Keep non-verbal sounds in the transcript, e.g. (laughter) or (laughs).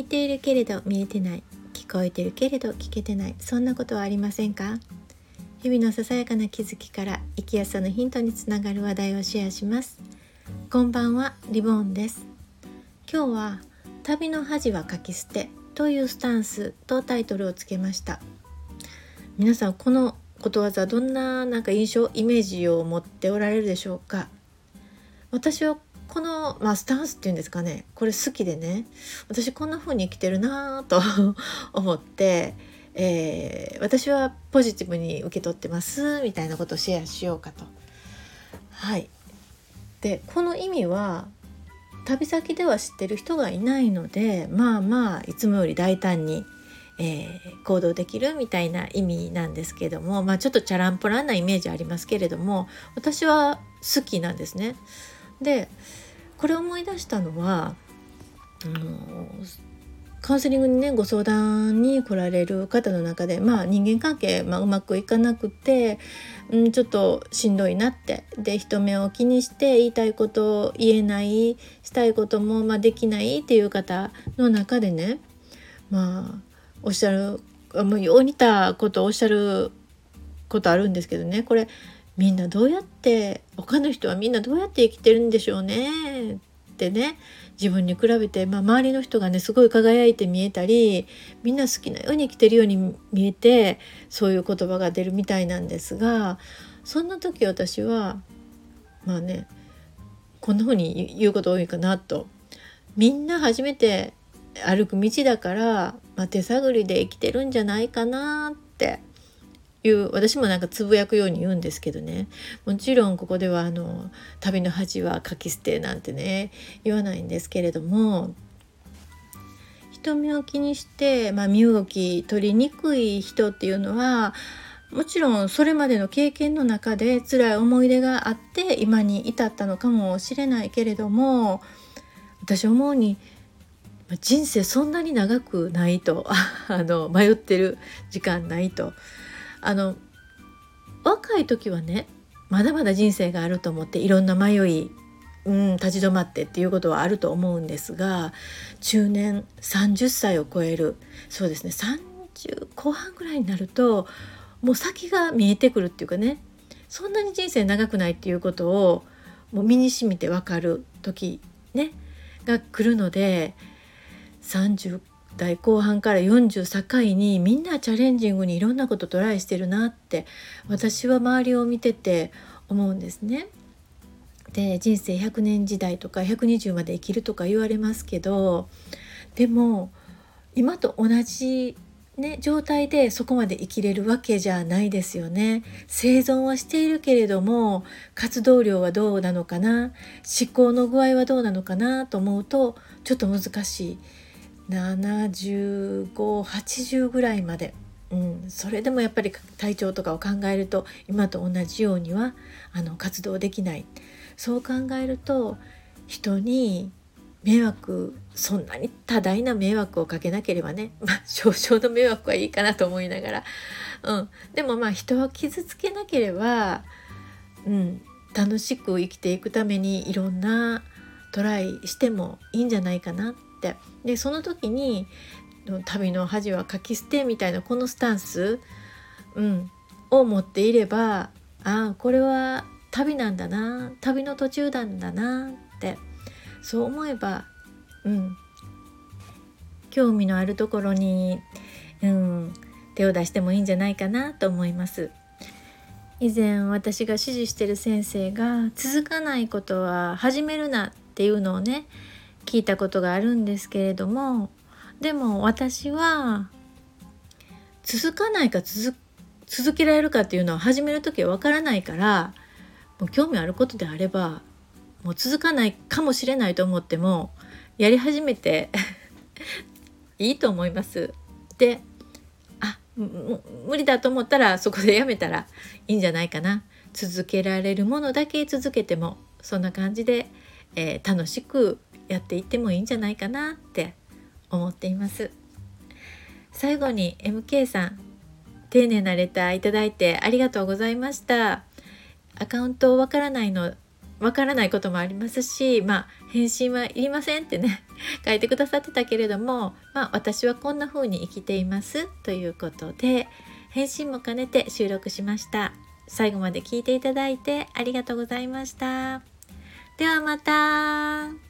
見ているけれど見えてない聞こえてるけれど聞けてないそんなことはありませんか？日々のささやかな気づきから生きやすさのヒントにつながる話題をシェアします。こんばんはリボーンです。今日は旅の恥は書き捨てというスタンスとタイトルをつけました。皆さんこのことわざどんななんか印象イメージを持っておられるでしょうか？私はこの、まあ、スタンスっていうんですかねこれ好きでね私こんな風に生きてるなと (laughs) 思って、えー、私はポジティブに受け取ってますみたいなことをシェアしようかと。はいでこの意味は旅先では知ってる人がいないのでまあまあいつもより大胆に、えー、行動できるみたいな意味なんですけどもまあちょっとチャランポランなイメージありますけれども私は好きなんですね。でこれ思い出したのはあのカウンセリングにねご相談に来られる方の中でまあ人間関係、まあ、うまくいかなくて、うん、ちょっとしんどいなって。で人目を気にして言いたいことを言えないしたいことも、まあ、できないっていう方の中でねまあおっしゃるもうよう似たことをおっしゃることあるんですけどね。これみんなどうやって他の人はみんなどうやって生きてるんでしょうね。ってね自分に比べて、まあ、周りの人がねすごい輝いて見えたりみんな好きなように生きてるように見えてそういう言葉が出るみたいなんですがそんな時私はまあねこんな風に言うこと多いかなと。みんな初めて歩く道だから、まあ、手探りで生きてるんじゃないかなっていう私もなんかつぶやくように言うんですけどね。もちろんここではあの旅の恥は書き捨てなんてね言わないんですけれども人目を気にして、まあ、身動き取りにくい人っていうのはもちろんそれまでの経験の中で辛い思い出があって今に至ったのかもしれないけれども私思うに人生そんなに長くないと (laughs) あの迷ってる時間ないと。あの若い時はねまだまだ人生があると思っていろんな迷い、うん、立ち止まってっていうことはあると思うんですが中年30歳を超えるそうですね30後半ぐらいになるともう先が見えてくるっていうかねそんなに人生長くないっていうことをもう身にしみて分かる時ねが来るので30代後半から40境にみんなチャレンジングにいろんなことトライしてるなって私は周りを見てて思うんですね。で人生100年時代とか120まで生きるとか言われますけどでも今と同じね、状態でそこまで生きれるわけじゃないですよね。生存はしているけれども活動量はどうなのかな思考の具合はどうなのかなと思うとちょっと難しい。7580ぐらいまで、うん、それでもやっぱり体調とかを考えると今と同じようにはあの活動できない。そう考えると人に迷惑そんなに多大な迷惑をかけなければね、(laughs) まあ、少々の迷惑はいいかなと思いながら、うん、でもまあ人を傷つけなければ、うん、楽しく生きていくためにいろんなトライしてもいいんじゃないかな。ってでその時に「旅の恥は書き捨て」みたいなこのスタンス、うん、を持っていればああこれは旅なんだな旅の途中なんだなってそう思えば、うん、興味のあるところに、うん、手を出してもいいんじゃないかなと思います。以前私が指示してる先生が続かないことは始めるなっていうのをね聞いたことがあるんですけれどもでも私は続かないか続続けられるかっていうのは始める時はわからないからもう興味あることであればもう続かないかもしれないと思ってもやり始めて (laughs) いいと思います。であ無理だと思ったらそこでやめたらいいんじゃないかな。続けられるものだけ続けてもそんな感じで、えー、楽しくやっていってもいいんじゃないかなって思っています。最後に MK さん丁寧なレターいただいてありがとうございました。アカウントわからないのわからないこともありますし、まあ、返信はいりませんってね (laughs) 書いてくださってたけれども、まあ、私はこんな風に生きています。ということで返信も兼ねて収録しました。最後まで聞いていただいてありがとうございました。ではまた。